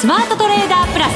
スマートトレーダープラス。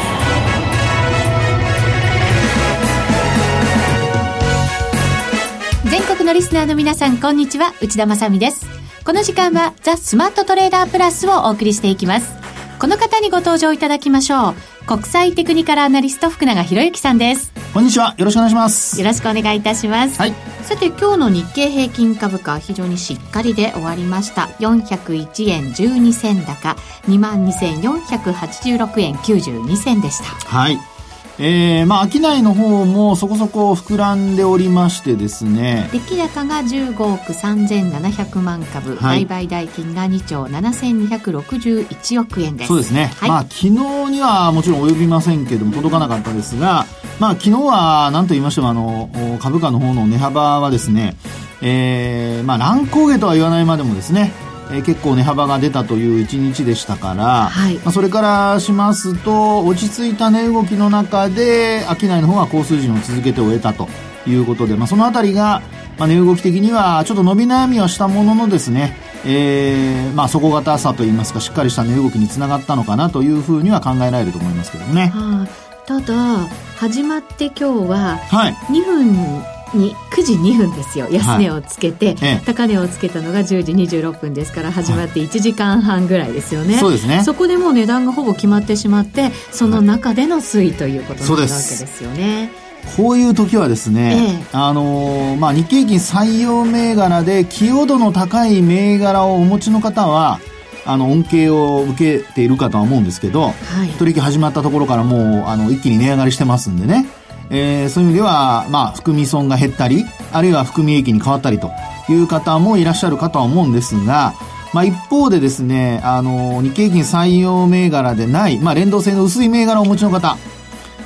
全国のリスナーの皆さんこんにちは。内田まさです。この時間はザ・スマートトレーダープラスをお送りしていきます。この方にご登場いただきましょう。国際テクニカルアナリスト福永博之さんです。こんにちは。よろしくお願いします。よろしくお願いいたします。はい。さて今日の日経平均株価非常にしっかりで終わりました。401円12銭高。22,486円92銭でした。はいえー、まあ、商いの方もそこそこ膨らんでおりましてですね。出来高が15億3700万株、はい、売買代金が2兆7261億円です。そうですね。はい、まあ、昨日にはもちろん及びませんけども、届かなかったですが、まあ、昨日は何と言いましても、あの、株価の方の値幅はですね、えー、まあ、乱高下とは言わないまでもですね、えー、結構値幅が出たという一日でしたから、はい、まあ、それからしますと落ち着いた値動きの中で商いの方が高水準を続けて終えたということで、まあ、そのあたりが、まあ、値動き的にはちょっと伸び悩みはしたもののですね、えー、まあ底堅さといいますかしっかりした値動きにつながったのかなというふうには考えられると思いますけどね。はあ、ただ始まって今日は2分に9時2分ですよ。安値をつけて、はい、高値をつけたのが10時26分ですから始まって1時間半ぐらいですよね、はい、そうですね。そこでもう値段がほぼ決まってしまってその中での推移ということになるわけですよね。こういう時はですね、ええ、あのー、まあ、日経平均採用銘柄で寄与度の高い銘柄をお持ちの方はあの恩恵を受けているかとは思うんですけど、はい、取引始まったところからもうあの一気に値上がりしてますんでねえー、そういう意味では、まあ、含み損が減ったり、あるいは含み益に変わったりという方もいらっしゃるかとは思うんですが、まあ、一方でですね、あの、日経平均採用銘柄でない、まあ、連動性の薄い銘柄をお持ちの方、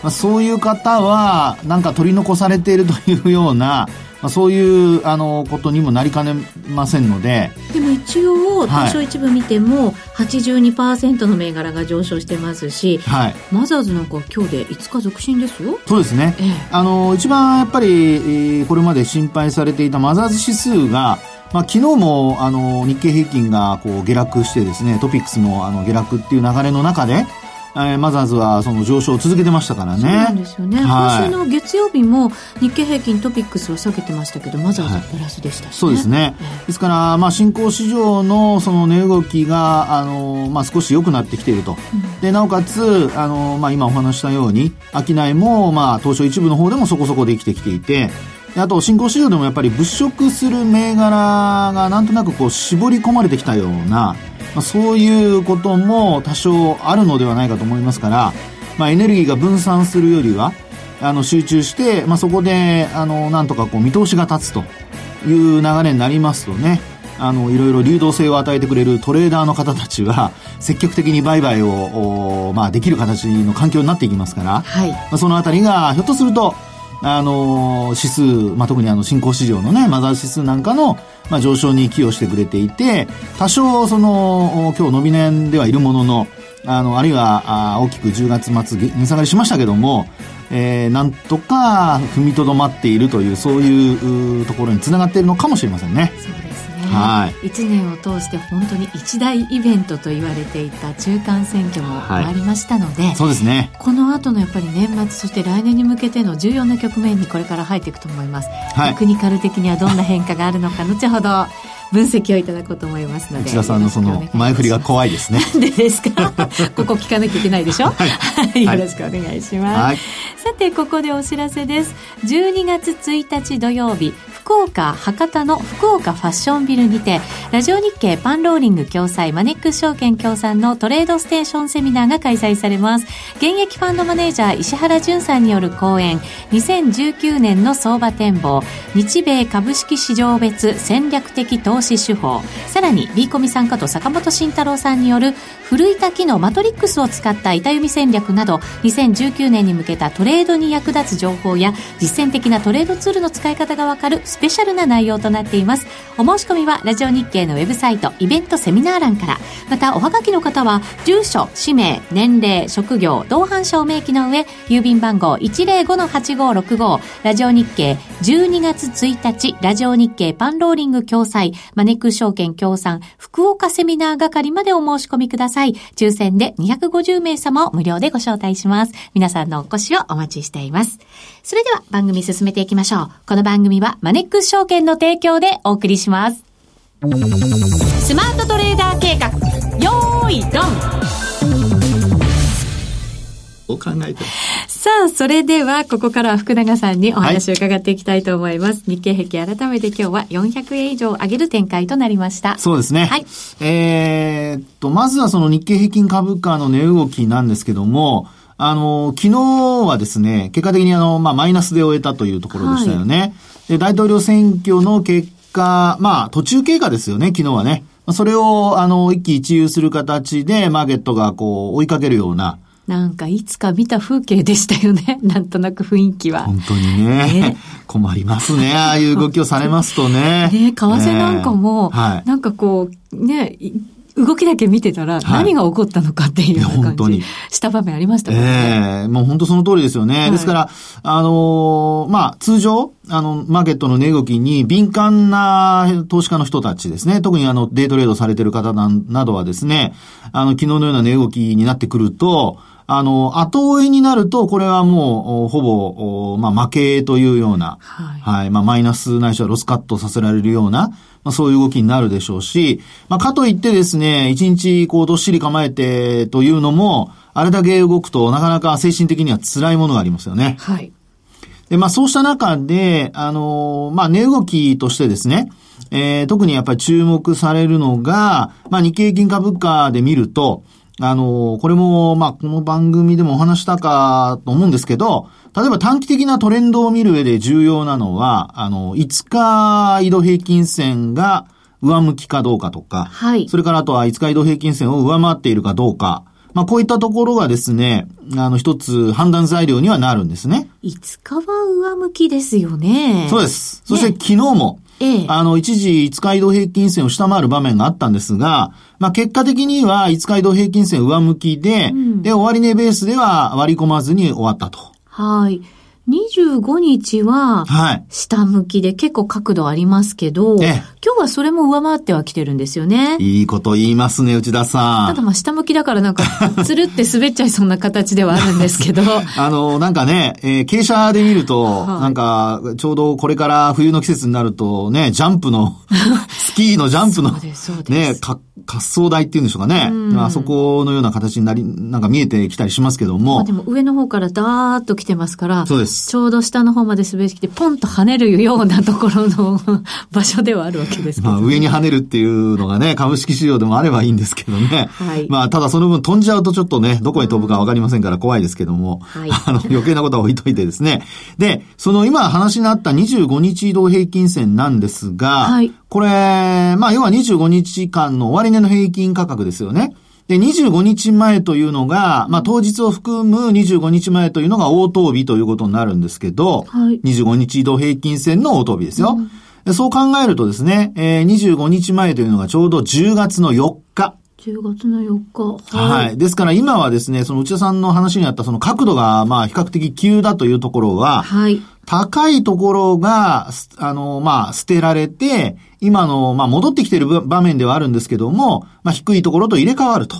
まあ、そういう方は、なんか取り残されているというような、まあ、そういうあのことにもなりかねませんので。でも一応東証一部見ても、はい、82%の銘柄が上昇してますし、はい、マザーズなんか今日で5日続伸ですよ。そうですね、ええ、あの一番やっぱりこれまで心配されていたマザーズ指数がまあ、昨日もあの日経平均がこう下落してですねトピックスのあの下落っていう流れの中でえー、マザーズはその上昇を続けてましたからね。そうなんですよね。はい、今週の月曜日も日経平均トピックスは下げてましたけど、マザーズはプラスでしたし、ねはい、そうですね。ですから、まあ、新興市場のその値動きが、あの、まあ、少し良くなってきていると。うん、で、なおかつ、あの、まあ、今お話したように、商いも、まあ、東証一部の方でもそこそこできてきていて、あと、新興市場でもやっぱり物色する銘柄がなんとなくこう絞り込まれてきたような、まあ、そういうことも多少あるのではないかと思いますから、まあ、エネルギーが分散するよりは、あの、集中して、まあ、そこで、あの、なんとかこう、見通しが立つという流れになりますとね、あの、いろいろ流動性を与えてくれるトレーダーの方たちは、積極的に売買を、まあ、できる形の環境になっていきますから、はい、まあ、そのあたりが、ひょっとすると、あの、指数、まあ、特にあの、新興市場のね、マザー指数なんかの、まあ、上昇に寄与してくれていて、多少、その、今日伸び悩んではいるものの、あの、あるいは、あ大きく10月末、値下がりしましたけども、えー、なんとか踏みとどまっているという、そういうところにつながっているのかもしれませんね。はい。1年を通して本当に一大イベントと言われていた中間選挙も終わりましたので、はい、そうですね。この後のやっぱり年末、そして来年に向けての重要な局面にこれから入っていくと思います。はい。テクニカル的にはどんな変化があるのか、後ほど分析をいただこうと思いますので内田さんのその前振りが怖いですね。でですか？ここ聞かなきゃいけないでしょ、はい、よろしくお願いします、はい、さてここでお知らせです。12月1日土曜日福岡博多の福岡ファッションビルにてラジオ日経パンローリング共催マネックス証券協賛のトレードステーションセミナーが開催されます。現役ファンドマネージャー石原淳さんによる講演2019年の相場展望。日米株式市場別戦略的投投資手法さらに B コミ参加と坂本慎太郎さんによる古板機能マトリックスを使った板読み戦略など2019年に向けたトレードに役立つ情報や実践的なトレードツールの使い方がわかるスペシャルな内容となっています。お申し込みはラジオ日経のウェブサイト、イベントセミナー欄から。また、おはがきの方は、住所、氏名、年齢、職業、同伴証明記の上、郵便番号105-8565、ラジオ日経12月1日、ラジオ日経パンローリング共催、マネック証券協賛、福岡セミナー係までお申し込みください。抽選で250名様を無料でご招待します。皆さんのお越しをお待ちしています。それでは番組進めていきましょう。この番組はマネックス証券の提供でお送りします。スマートトレーダー計画、よーい、ドンを考えてさあ、それでは、ここからは福永さんにお話を伺っていきたいと思います。はい、日経平均改めて今日は400円以上上げる展開となりました。そうですね。はい。えー、っと、まずはその日経平均株価の値動きなんですけども、あの、昨日はですね、結果的にあの、まあ、マイナスで終えたというところでしたよね。はい、で、大統領選挙の結果、まあ、途中経過ですよね、昨日はね。それを、あの、一喜一憂する形で、マーケットがこう、追いかけるような、なんかいつか見た風景でしたよね。なんとなく雰囲気は。本当にね。ね困りますね。ああいう動きをされますとね。ね為替なんかも、はい、なんかこう、ね、動きだけ見てたら、何が起こったのかっていう感じ、した場面ありましたね。ええー、もう本当その通りですよね。はい、ですから、あのー、まあ、通常、あの、マーケットの値動きに敏感な投資家の人たちですね。特にあの、デイトレードされている方などはですね、あの、昨日のような値動きになってくると、あの、後追いになると、これはもう、ほぼ、まあ、負けというような、はい、はい。まあ、マイナスないしはロスカットさせられるような、まあ、そういう動きになるでしょうし、まあ、かといってですね、一日、こう、どっしり構えてというのも、あれだけ動くと、なかなか精神的には辛いものがありますよね。はい。で、まあ、そうした中で、あの、まあ、値動きとしてですね、えー、特にやっぱり注目されるのが、まあ、日経平均株価で見ると、あの、これも、まあ、この番組でもお話したかと思うんですけど、例えば短期的なトレンドを見る上で重要なのは、あの、5日移動平均線が上向きかどうかとか、はい。それからあとは5日移動平均線を上回っているかどうか、まあ、こういったところがですね、あの、一つ判断材料にはなるんですね。5日は上向きですよね。そうです。そして昨日も、ええ、あの、一時5日移動平均線を下回る場面があったんですが、まあ、結果的には5日移動平均線上向きで、うん、で、終値ベースでは割り込まずに終わったと。はい。25日は、下向きで結構角度ありますけど、はい、今日はそれも上回ってはきてるんですよね。いいこと言いますね、内田さん。ただまあ下向きだからなんか、つるって滑っちゃいそうな形ではあるんですけど。あの、なんかね、えー、傾斜で見ると、はい、なんか、ちょうどこれから冬の季節になるとね、ジャンプの、スキーのジャンプの、ね、か滑走台っていうんでしょうかね。まあそこのような形になり、なんか見えてきたりしますけども。まあでも上の方からダーッと来てますから、そうです。ちょうど下の方まで滑ってきて、ポンと跳ねるようなところの場所ではあるわけですけど、まあ上に跳ねるっていうのがね、株式市場でもあればいいんですけどね。はい。まあただその分飛んじゃうとちょっとね、どこへ飛ぶかわかりませんから怖いですけども、はい。あの余計なことは置いといてですね。で、その今話になった25日移動平均線なんですが、はい。これ、まあ要は25日間の終値の平均価格ですよね。で、25日前というのが、まあ、当日を含む25日前というのが応答日ということになるんですけど、はい、25日移動平均線の応答日ですよ。うん、そう考えるとですね、えー、25日前というのがちょうど10月の4日。10月の4日。はい。はい。ですから今はですね、その内田さんの話にあったその角度が、まあ、比較的急だというところは、はい。高いところが、あの、まあ、捨てられて、今の、まあ、戻ってきている場面ではあるんですけども、まあ、低いところと入れ替わると。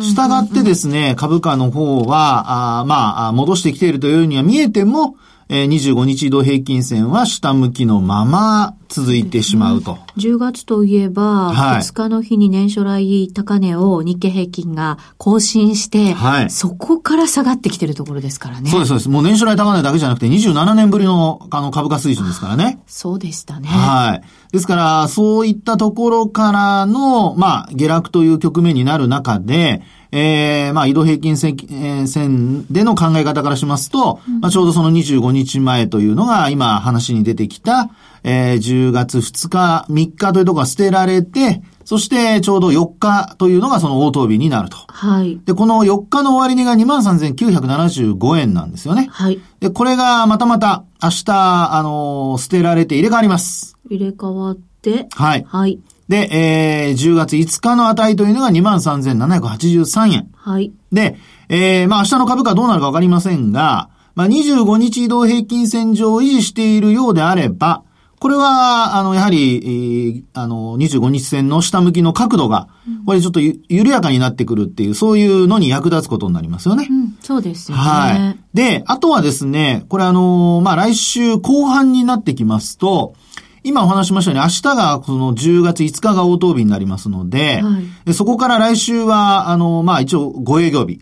したがってですね、株価の方は、あまあ、戻してきているというようには見えても、えー、25日移動平均線は下向きのまま続いてしまうと。ね、10月といえば、はい、2日の日に年初来高値を日経平均が更新して、はい、そこから下がってきてるところですからね。そうです、そうです。もう年初来高値だけじゃなくて27年ぶりのあの株価水準ですからね。そうでしたね。はい。ですから、そういったところからの、まあ、下落という局面になる中で、えー、まあ、移動平均線,、えー、線での考え方からしますと、うん、まあ、ちょうどその25日前というのが、今話に出てきた、えー、10月2日、3日というところが捨てられて、そしてちょうど4日というのがその応答日になると。はい。で、この4日の終値が23,975円なんですよね。はい。で、これがまたまた明日、あのー、捨てられて入れ替わります。入れ替わって。はい。はい。で、えー、10月5日の値というのが23,783円。はい。で、えー、まあ明日の株価どうなるかわかりませんが、まあ25日移動平均線上を維持しているようであれば、これは、あの、やはり、えー、あの、25日線の下向きの角度が、これちょっと緩やかになってくるっていう、そういうのに役立つことになりますよね。うん、そうですよね。はい。で、あとはですね、これあの、まあ、来週後半になってきますと、今お話しましたように、明日がこの10月5日が応答日になりますので、はい、でそこから来週は、あの、まあ、一応5営業日。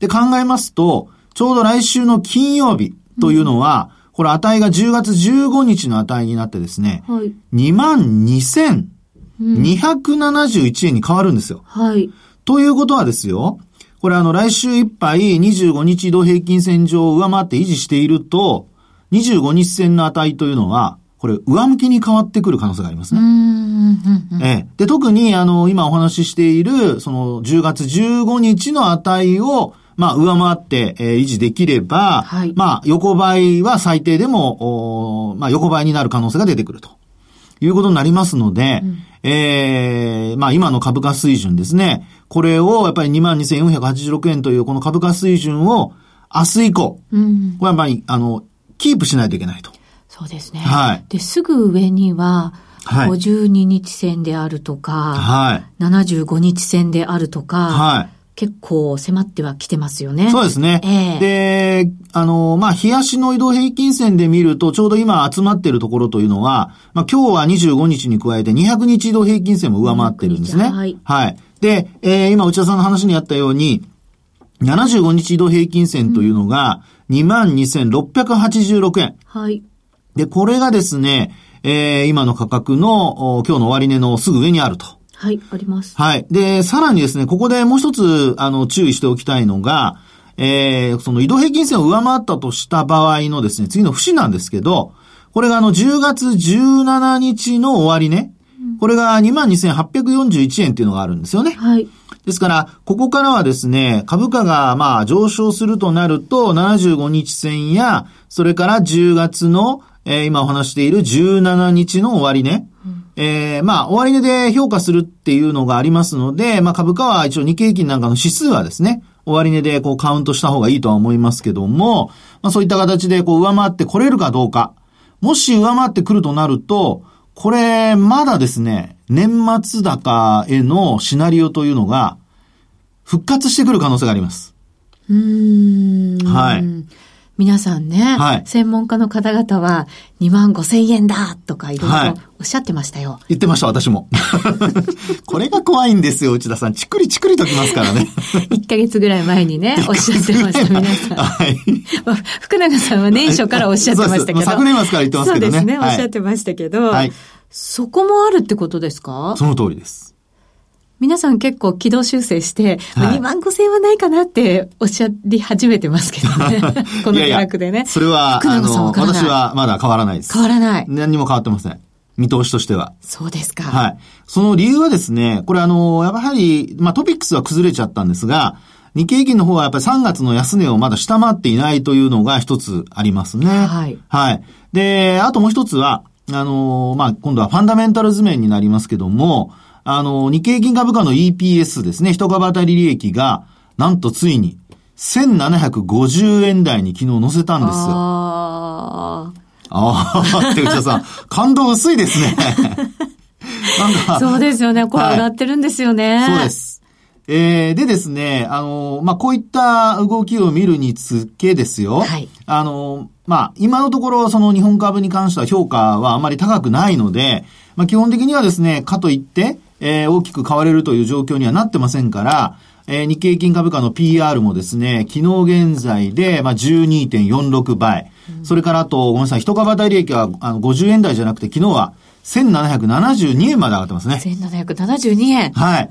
で考えますと、ちょうど来週の金曜日というのは、うんこれ値が10月15日の値になってですね、はい、2万2271円に変わるんですよ。はい。ということはですよ、これあの来週いっぱい25日移動平均線上を上回って維持していると、25日線の値というのは、これ上向きに変わってくる可能性がありますね。ええ、で、特にあの、今お話ししている、その10月15日の値をまあ、上回って、えー、維持できれば、はい、まあ、横ばいは最低でも、まあ、横ばいになる可能性が出てくると。いうことになりますので、うん、ええー、まあ今の株価水準ですね。これをやっぱり22,486円というこの株価水準を明日以降、うん、これはやっぱり、あの、キープしないといけないと。そうですね。はい。で、すぐ上には、はい、52日線であるとか、はい、75日線であるとか、はい、結構迫ってはきてますよね。そうですね。えー、で、あの、まあ、日足の移動平均線で見ると、ちょうど今集まっているところというのは、まあ、今日は25日に加えて200日移動平均線も上回ってるんですね。はい。はい。で、えー、今内田さんの話にあったように、75日移動平均線というのが、22,686円。はい。で、これがですね、えー、今の価格の今日の終値のすぐ上にあると。はい、あります。はい。で、さらにですね、ここでもう一つ、あの、注意しておきたいのが、えー、その移動平均線を上回ったとした場合のですね、次の節なんですけど、これがあの、10月17日の終わりね、これが22,841円っていうのがあるんですよね。はい。ですから、ここからはですね、株価がまあ上昇するとなると、75日線や、それから10月の、えー、今お話している17日の終わりね、えー、まあ、終値で評価するっていうのがありますので、まあ、株価は一応日経平均なんかの指数はですね、終値でこうカウントした方がいいとは思いますけども、まあ、そういった形でこう上回ってこれるかどうか。もし上回ってくるとなると、これ、まだですね、年末高へのシナリオというのが、復活してくる可能性があります。うん。はい。皆さんね、はい、専門家の方々は2万5千円だとかいろいろおっしゃってましたよ。はい、言ってました、私も。これが怖いんですよ、内田さん。チクリチクリときますからね。1ヶ月ぐらい前にね、おっしゃってました、皆さん。はい。福永さんは年初からおっしゃってましたけど。昨年末から言ってますけどね。そうですね、おっしゃってましたけど。はい。そこもあるってことですか？その通りです。皆さん結構軌道修正して、はい、2万5千はないかなっておっしゃり始めてますけどね。この価格でね。いやいやそれは、あの、私はまだ変わらないです。変わらない。何にも変わってません。見通しとしては。そうですか。はい。その理由はですね、これあの、やはり、まあトピックスは崩れちゃったんですが、日経平均の方はやっぱり3月の安値をまだ下回っていないというのが一つありますね。はい。はい。で、あともう一つは、あの、まあ今度はファンダメンタル図面になりますけども、あの、日経平均株価の EPS ですね、一株当たり利益が、なんとついに、1750円台に昨日載せたんですよ。ああ。ああ、って内田さん、感動薄いですね。なんか。そうですよね。これ上がってるんですよね。はい、そうです。えー、でですね、あの、まあ、こういった動きを見るにつけですよ。はい。あの、まあ、今のところ、その日本株に関しては評価はあまり高くないので、まあ、基本的にはですね、かといって、えー、大きく買われるという状況にはなってませんから、えー、日経金株価の PR もですね、昨日現在で、まあ、12.46倍。うん、それからあと、ごめんなさい、一株当たり利益はあの50円台じゃなくて、昨日は1772円まで上がってますね。1772円。はい。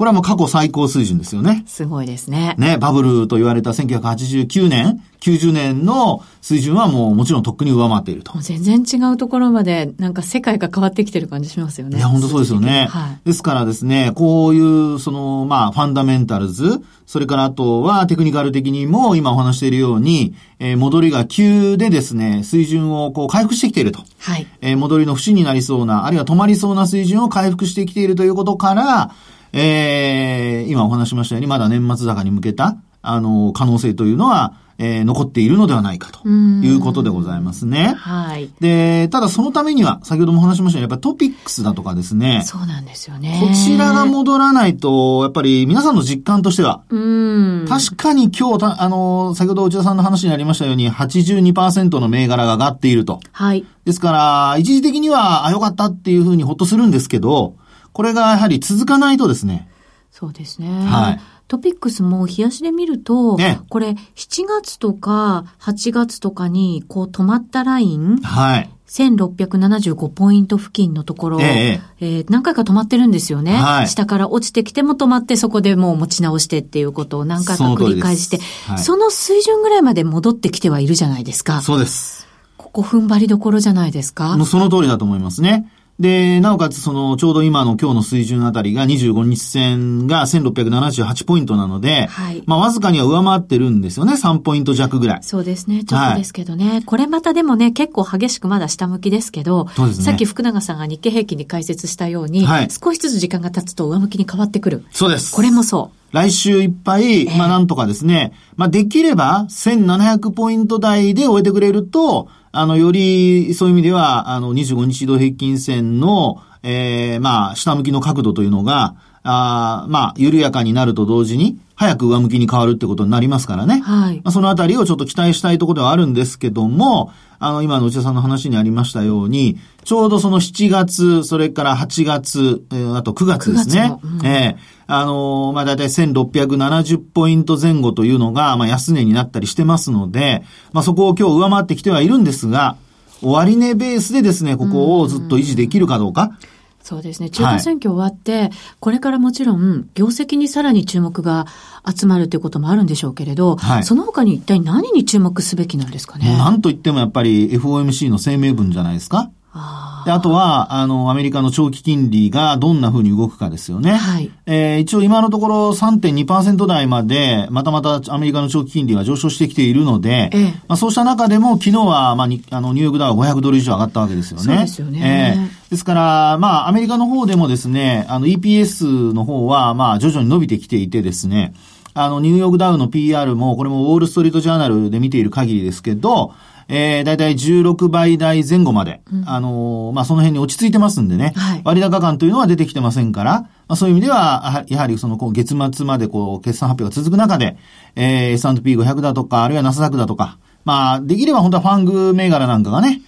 これはもう過去最高水準ですよね。すごいですね。ね、バブルと言われた1989年、90年の水準はもうもちろんとっくに上回っていると。全然違うところまでなんか世界が変わってきてる感じしますよね。いや、本当そうですよね。はい、ですからですね、こういうその、まあ、ファンダメンタルズ、それからあとはテクニカル的にも今お話しているように、えー、戻りが急でですね、水準をこう回復してきていると。はい。えー、戻りの節になりそうな、あるいは止まりそうな水準を回復してきているということから、えー、今お話しましたように、まだ年末高に向けた、あの、可能性というのは、えー、残っているのではないかということでございますね。はい。で、ただそのためには、先ほども話しましたように、やっぱりトピックスだとかですね。そうなんですよね。こちらが戻らないと、やっぱり皆さんの実感としては、うん確かに今日、あの、先ほど内田さんの話にありましたように、82%の銘柄が上がっていると。はい。ですから、一時的には、あ、よかったっていうふうにほっとするんですけど、これがやはり続かないとですね。そうですね。はい。トピックスも冷やしで見ると、ね、これ7月とか8月とかにこう止まったライン、はい。1675ポイント付近のところ、えええー、何回か止まってるんですよね、はい。下から落ちてきても止まって、そこでもう持ち直してっていうことを何回か繰り返して、そはい、その水準ぐらいまで戻ってきてはいるじゃないですか。そうです。ここ踏ん張りどころじゃないですか。もうその通りだと思いますね。で、なおかつその、ちょうど今の今日の水準あたりが25日線が1678ポイントなので、はい。まあわずかには上回ってるんですよね。3ポイント弱ぐらい。そうですね。ちょっとですけどね。はい、これまたでもね、結構激しくまだ下向きですけど、ね。さっき福永さんが日経平均に解説したように、はい。少しずつ時間が経つと上向きに変わってくる。そうです。これもそう。来週いっぱい、まあなんとかですね、まあできれば1700ポイント台で終えてくれると、あの、より、そういう意味では、あの、25日移動平均線の、えー、まあ、下向きの角度というのが、あまあ、緩やかになると同時に、早く上向きに変わるってことになりますからね。はい。まあ、そのあたりをちょっと期待したいところではあるんですけども、あの、今の内田さんの話にありましたように、ちょうどその7月、それから8月、えー、あと9月ですね。うん、えー、あのー、まあ、だいたい1670ポイント前後というのが、まあ、安値になったりしてますので、まあ、そこを今日上回ってきてはいるんですが、終値ベースでですね、ここをずっと維持できるかどうか。そうですね。中間選挙終わって、はい、これからもちろん、業績にさらに注目が集まるということもあるんでしょうけれど、はい、その他に一体何に注目すべきなんですかね？なんといってもやっぱり FOMC の声明文じゃないですか。あであとは、あの、アメリカの長期金利がどんな風に動くかですよね。はい。えー、一応今のところ3.2%台まで、またまたアメリカの長期金利が上昇してきているので、ええ、まあそうした中でも昨日は、まあに、あの、ニューヨークダウ500ドル以上上がったわけですよね。そうですよね。えー、ですから、まあアメリカの方でもですね、あの EPS の方は、まあ徐々に伸びてきていてですね、あの、ニューヨークダウの PR も、これもウォールストリートジャーナルで見ている限りですけど、えー、だいたい16倍台前後まで、うん、あのー、まあ、その辺に落ち着いてますんでね、はい、割高感というのは出てきてませんから、まあ、そういう意味では、やはりその、こう、月末までこう、決算発表が続く中で、えー、S&P500 だとか、あるいはナスダックだとか、まあ、できれば本当はファング銘柄なんかがね、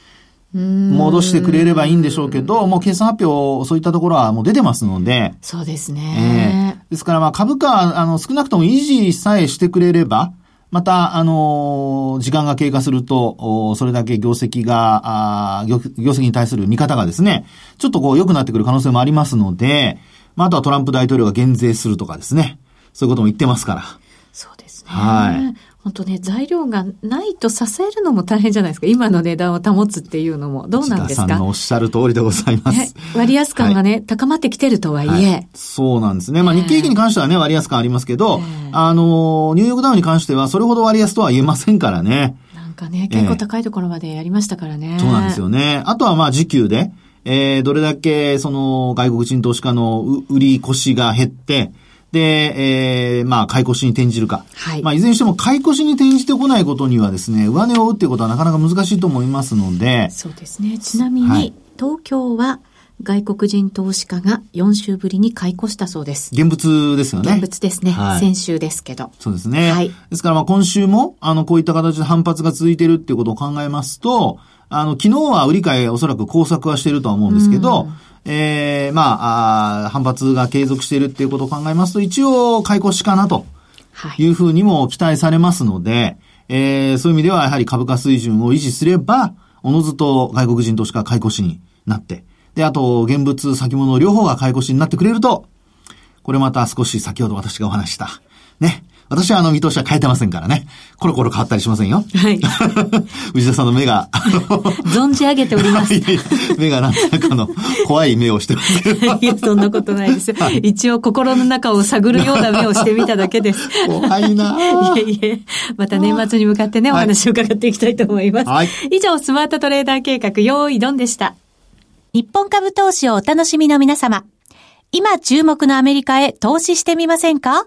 戻してくれればいいんでしょうけど、もう決算発表、そういったところはもう出てますので。そうですね。えー、ですからまあ株価、あの、少なくとも維持さえしてくれれば、また、あの時間が経過すると、それだけ業績が、あ業業績に対する見方がですね、ちょっとこう良くなってくる可能性もありますので、まあ、あとはトランプ大統領が減税するとかですね、そういうことも言ってますから。ですね。はい。本当ね、材料がないと支えるのも大変じゃないですか。今の値段を保つっていうのも。どうなんですか？さんのおっしゃる通りでございます。割安感がね、はい、高まってきてるとはいえ、はい、そうなんですね。まあ日経平均に関してはね、割安感ありますけど、あの、ニューヨークダウンに関してはそれほど割安とは言えませんからね。なんかね、結構高いところまでやりましたからね。そうなんですよね。あとはまあ時給で、えー、どれだけその外国人投資家の売り越しが減って、で、えー、まあ、買い越しに転じるか。はい。まあ、いずれにしても買い越しに転じてこないことにはですね、上値を打っていくことはなかなか難しいと思いますので。そうですね。ちなみに、はい、東京は、外国人投資家が4週ぶりに買い越したそうです。現物ですよね。現物ですね。はい、先週ですけど。そうですね。はい。ですからまあ今週も、あの、こういった形で反発が続いているっていうことを考えますと、あの、昨日は売り買いおそらく工作はしているとは思うんですけど、ええー、まああ、反発が継続しているっていうことを考えますと、一応、買い越しかなとい。うふうにも期待されますので、えー、そういう意味ではやはり株価水準を維持すれば、おのずと外国人投資家買い越しになって、で、あと、現物、先物両方が買い越しになってくれると、これまた少し先ほど私がお話した、ね、私はあの見通しは変えてませんからね。コロコロ変わったりしませんよ。はい。藤田さんの目が、存じ上げております。目がなんとなくの怖い目をしてますけど。いや、そんなことないですよ、はい、一応心の中を探るような目をしてみただけです。怖いないえいえ、また年末に向かってね、お話を伺っていきたいと思います。はい。以上、スマートトレーダー計画、用意ドンでした。日本株投資をお楽しみの皆様。今注目のアメリカへ投資してみませんか？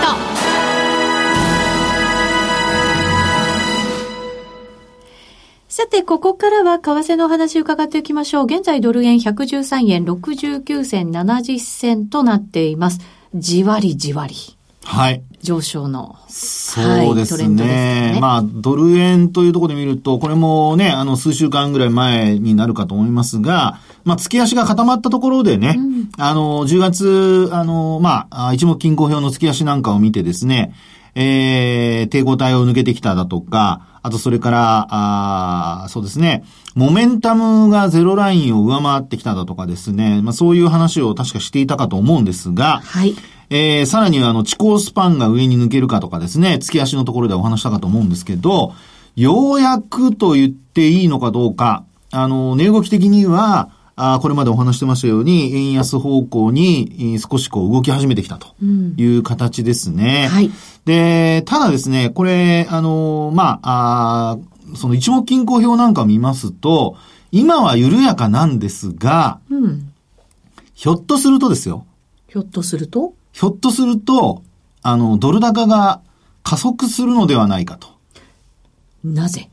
さて、ここからは為替の話を伺っていきましょう。現在ドル円113円69銭70銭となっています。じわりじわり。はい。上昇の。そうですね。ねまあ、ドル円というところで見ると、これもね、あの、数週間ぐらい前になるかと思いますが、まあ、月足が固まったところでね、うん、あの、10月、あの、まあ、一目均衡表の月足なんかを見てですね、えー、抵抗体を抜けてきただとか、あとそれから、あそうですね、モメンタムがゼロラインを上回ってきただとかですね、まあそういう話を確かしていたかと思うんですが、はい。えー、さらにはあの、地高スパンが上に抜けるかとかですね、月足のところでお話したかと思うんですけど、ようやくと言っていいのかどうか、あの、値動き的には、あこれまでお話してましたように、円安方向に少しこう動き始めてきたという形ですね。うん、はい。で、ただですね、これ、あの、まあ、あその一目均衡表なんかを見ますと、今は緩やかなんですが、うん、ひょっとするとですよ。ひょっとすると？ひょっとすると、あの、ドル高が加速するのではないかと。なぜ？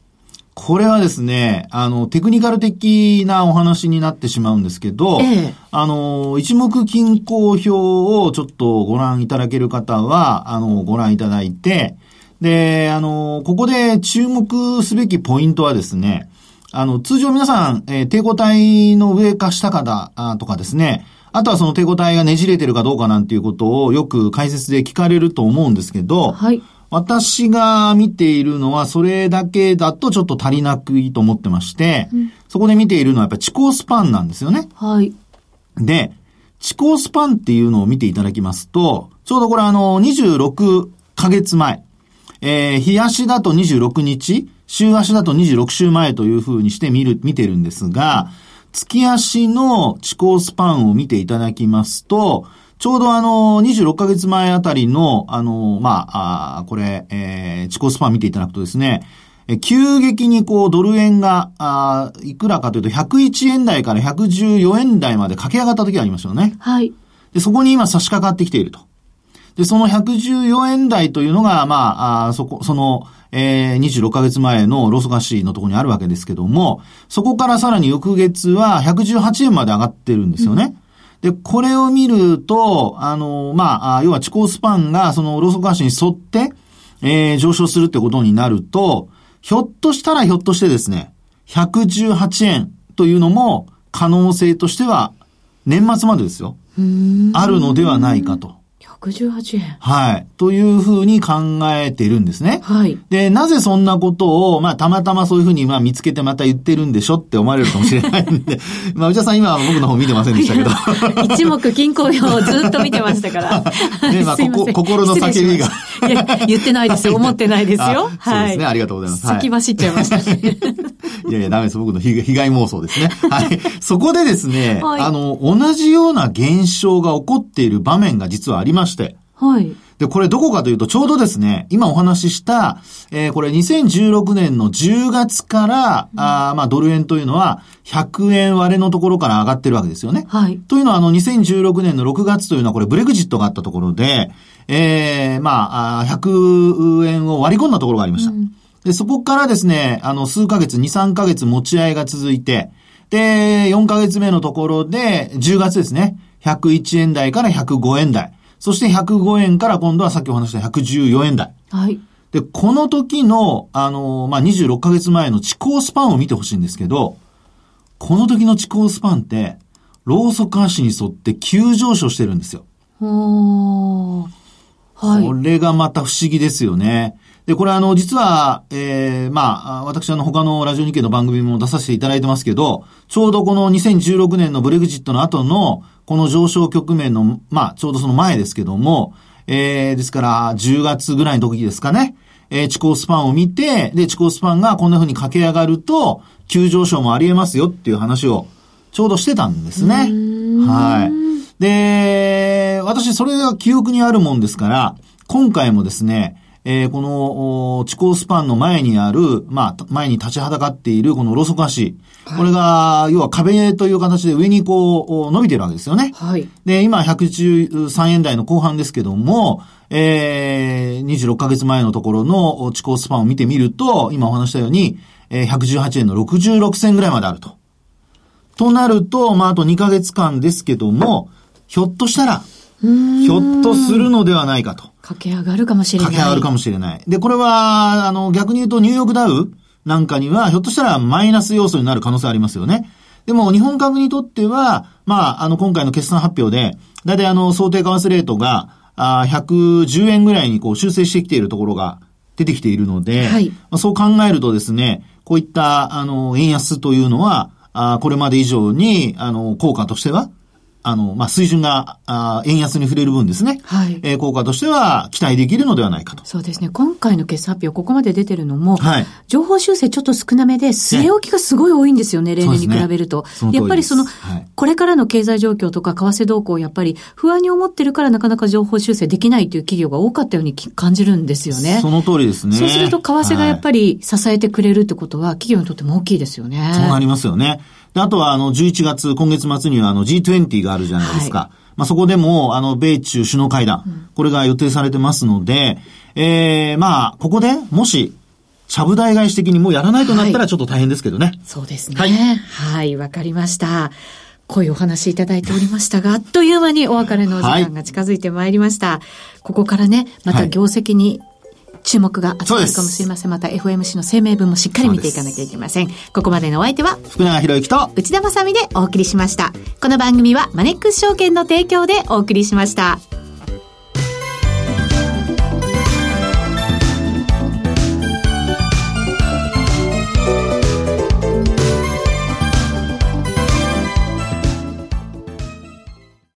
これはですね、あの、テクニカル的なお話になってしまうんですけど、ええ、あの、一目均衡表をちょっとご覧いただける方は、あの、ご覧いただいて、で、あの、ここで注目すべきポイントはですね、あの、通常皆さん、えー、抵抗体の上か下かだ、とかですね、あとはその抵抗体がねじれてるかどうかなんていうことをよく解説で聞かれると思うんですけど、はい。私が見ているのは、それだけだとちょっと足りなくいいと思ってまして、うん、そこで見ているのはやっぱり地高スパンなんですよね。はい。で、地高スパンっていうのを見ていただきますと、ちょうどこれあの、26ヶ月前、えー、日足だと26日、週足だと26週前という風にして見る、見てるんですが、月足の地高スパンを見ていただきますと、ちょうどあの、26ヶ月前あたりの、あの、まあ、あこれ、えー、地高スパン見ていただくとですね、急激にこうドル円が、あいくらかというと101円台から114円台まで駆け上がった時がありますよね。はい。で、そこに今差し掛かってきていると。で、その114円台というのが、まあ、あそこ、その、えー、26ヶ月前のローソク足のところにあるわけですけども、そこからさらに翌月は118円まで上がってるんですよね。うん、で、これを見ると、あの、まあ、要は地高スパンがそのローソク足に沿って、えー、上昇するってことになると、ひょっとしたらひょっとしてですね、118円というのも可能性としては年末までですよ。あるのではないかと。118円。はい。というふうに考えているんですね。はい。で、なぜそんなことを、まあ、たまたまそういうふうに、まあ、見つけてまた言ってるんでしょって思われるかもしれないんで、まあ、内田さん今は僕の方見てませんでしたけど。一目均衡表をずっと見てましたから。ね、まあ、ここ、心の叫びが。いや、言ってないですよ。思ってないですよ。はい。そうですね。ありがとうございます。先走っちゃいましたね。いやいや、ダメです。僕の被害妄想ですね。はい。そこでですね、はい、あの、同じような現象が起こっている場面が実はありまして。はい。で、これどこかというと、ちょうどですね、今お話しした、えー、これ2016年の10月から、うん、あまあドル円というのは100円割れのところから上がってるわけですよね。はい。というのは、あの2016年の6月というのはこれブレグジットがあったところで、えー、まあ、100円を割り込んだところがありました。うん、で、そこからですね、あの、数ヶ月、2、3ヶ月持ち合いが続いて、で、4ヶ月目のところで、10月ですね、101円台から105円台。そして105円から今度はさっきお話した114円台。はい。で、この時の、あの、まあ、26ヶ月前の地高スパンを見てほしいんですけど、この時の地高スパンって、ローソク足に沿って急上昇してるんですよ。おはい。これがまた不思議ですよね。で、これあの、実は、ええー、まあ、私あの、他のラジオ日経の番組も出させていただいてますけど、ちょうどこの2016年のブレグジットの後の、この上昇局面の、まあ、ちょうどその前ですけども、えー、ですから、10月ぐらいの時ですかね、えー、地高スパンを見て、で、地高スパンがこんな風に駆け上がると、急上昇もあり得ますよっていう話を、ちょうどしてたんですね。はい。で、私、それが記憶にあるもんですから、今回もですね、えー、この、地高スパンの前にある、まあ、前に立ちはだかっているこのローソク足。はい、これが、要は壁という形で上にこう、伸びてるわけですよね。はい。で、今113円台の後半ですけども、えー、26ヶ月前のところの地高スパンを見てみると、今お話したように、えー、118円の66銭ぐらいまであると。となると、まあ、あと2ヶ月間ですけども、ひょっとしたら、ひょっとするのではないかと。駆け上がるかもしれない。駆け上がるかもしれない。で、これは、あの、逆に言うとニューヨークダウなんかには、ひょっとしたらマイナス要素になる可能性ありますよね。でも、日本株にとっては、まあ、あの、今回の決算発表で、だいたいあの、想定為替レートが、あ110円ぐらいにこう修正してきているところが出てきているので、はい、まあ、そう考えるとですね、こういった、あの、円安というのは、あこれまで以上に、あの、効果としては、あの、まあ、水準が、あ円安に触れる分ですね。はい。えー、効果としては期待できるのではないかと。そうですね。今回の決算発表、ここまで出てるのも、はい。情報修正ちょっと少なめで、据え置きがすごい多いんですよね、例年に比べると。ね、やっぱりその、はい、これからの経済状況とか為替動向をやっぱり不安に思ってるからなかなか情報修正できないという企業が多かったように感じるんですよね。その通りですね。そうすると為替がやっぱり支えてくれるってことは、企業にとっても大きいですよね。そうなりますよね。で、あとは、あの、11月、今月末には、あの、G20 があるじゃないですか。はい、まあ、そこでも、あの、米中首脳会談、うん、これが予定されてますので、ええー、まあ、ここで、もし、ちゃぶ台返し的にもうやらないとなったらちょっと大変ですけどね。はい、そうですね。はい。わ、はい、かりました。こういうお話いただいておりましたが、あっという間にお別れの時間が近づいてまいりました。はい、ここからね、また業績に注目が集まるかもしれません。また FOMC の声明文もしっかり見ていかなきゃいけません。ここまでのお相手は、福永博之と内田まさみでお送りしました。この番組はマネックス証券の提供でお送りしました。